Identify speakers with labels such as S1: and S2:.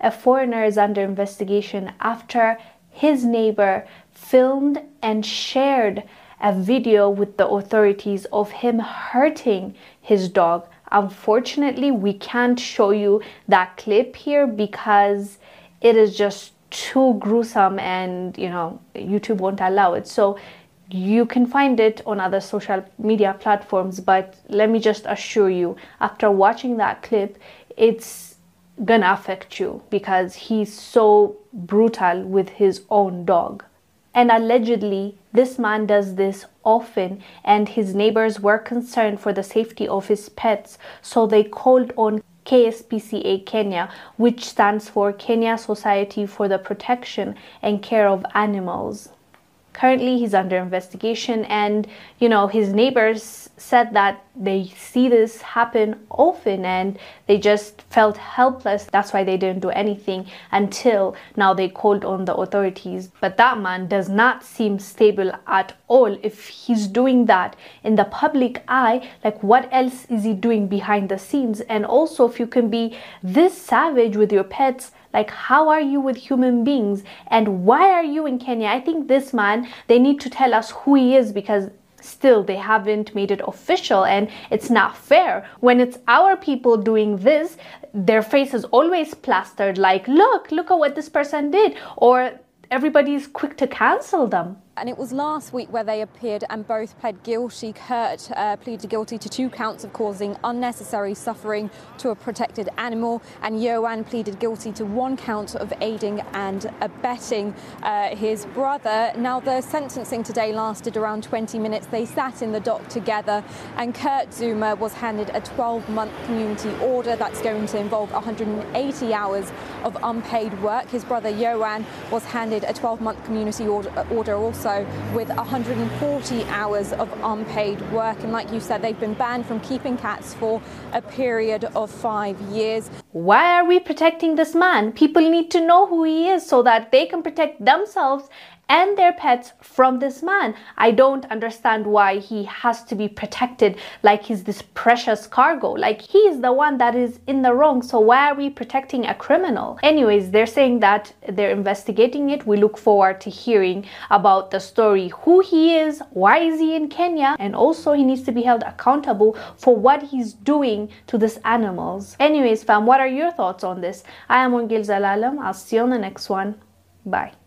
S1: a foreigner is under investigation after his neighbor filmed and shared a video with the authorities of him hurting his dog. Unfortunately, we can't show you that clip here because it is just too gruesome and you know YouTube won't allow it. So you can find it on other social media platforms, but let me just assure you, after watching that clip, it's gonna affect you because he's so brutal with his own dog. And allegedly, this man does this often, and his neighbors were concerned for the safety of his pets, so they called on KSPCA Kenya, which stands for Kenya Society for the Protection and Care of Animals currently he's under investigation and you know his neighbors said that they see this happen often and they just felt helpless that's why they didn't do anything until now they called on the authorities but that man does not seem stable at all if he's doing that in the public eye like what else is he doing behind the scenes and also if you can be this savage with your pets like, how are you with human beings? And why are you in Kenya? I think this man, they need to tell us who he is because still they haven't made it official and it's not fair. When it's our people doing this their face is always plastered like look look at what this person did or everybody's quick to cancel them
S2: and it was last week where they appeared and both pled guilty. Kurt uh, pleaded guilty to two counts of causing unnecessary suffering to a protected animal, and Yoan pleaded guilty to one count of aiding and abetting uh, his brother. Now, the sentencing today lasted around 20 minutes. They sat in the dock together, and Kurt Zouma was handed a 12 month community order that's going to involve 180 hours of unpaid work. His brother Yoan was handed a 12 month community order, order also also with 140 hours of unpaid work. And like you said, they've been banned from keeping cats for a period of five years.
S1: Why are we protecting this man? People need to know who he is so that they can protect themselves and their pets from this man. I don't understand why he has to be protected like he's this precious cargo. Like he's the one that is in the wrong. So why are we protecting a criminal? Anyways, they're saying that they're investigating it. We look forward to hearing about the story, who he is, why is he in Kenya, and also he needs to be held accountable for what he's doing to these animals. Anyways, fam, what are your thoughts on this? I am Wongel Zelalem. I'll see you on the next one. Bye.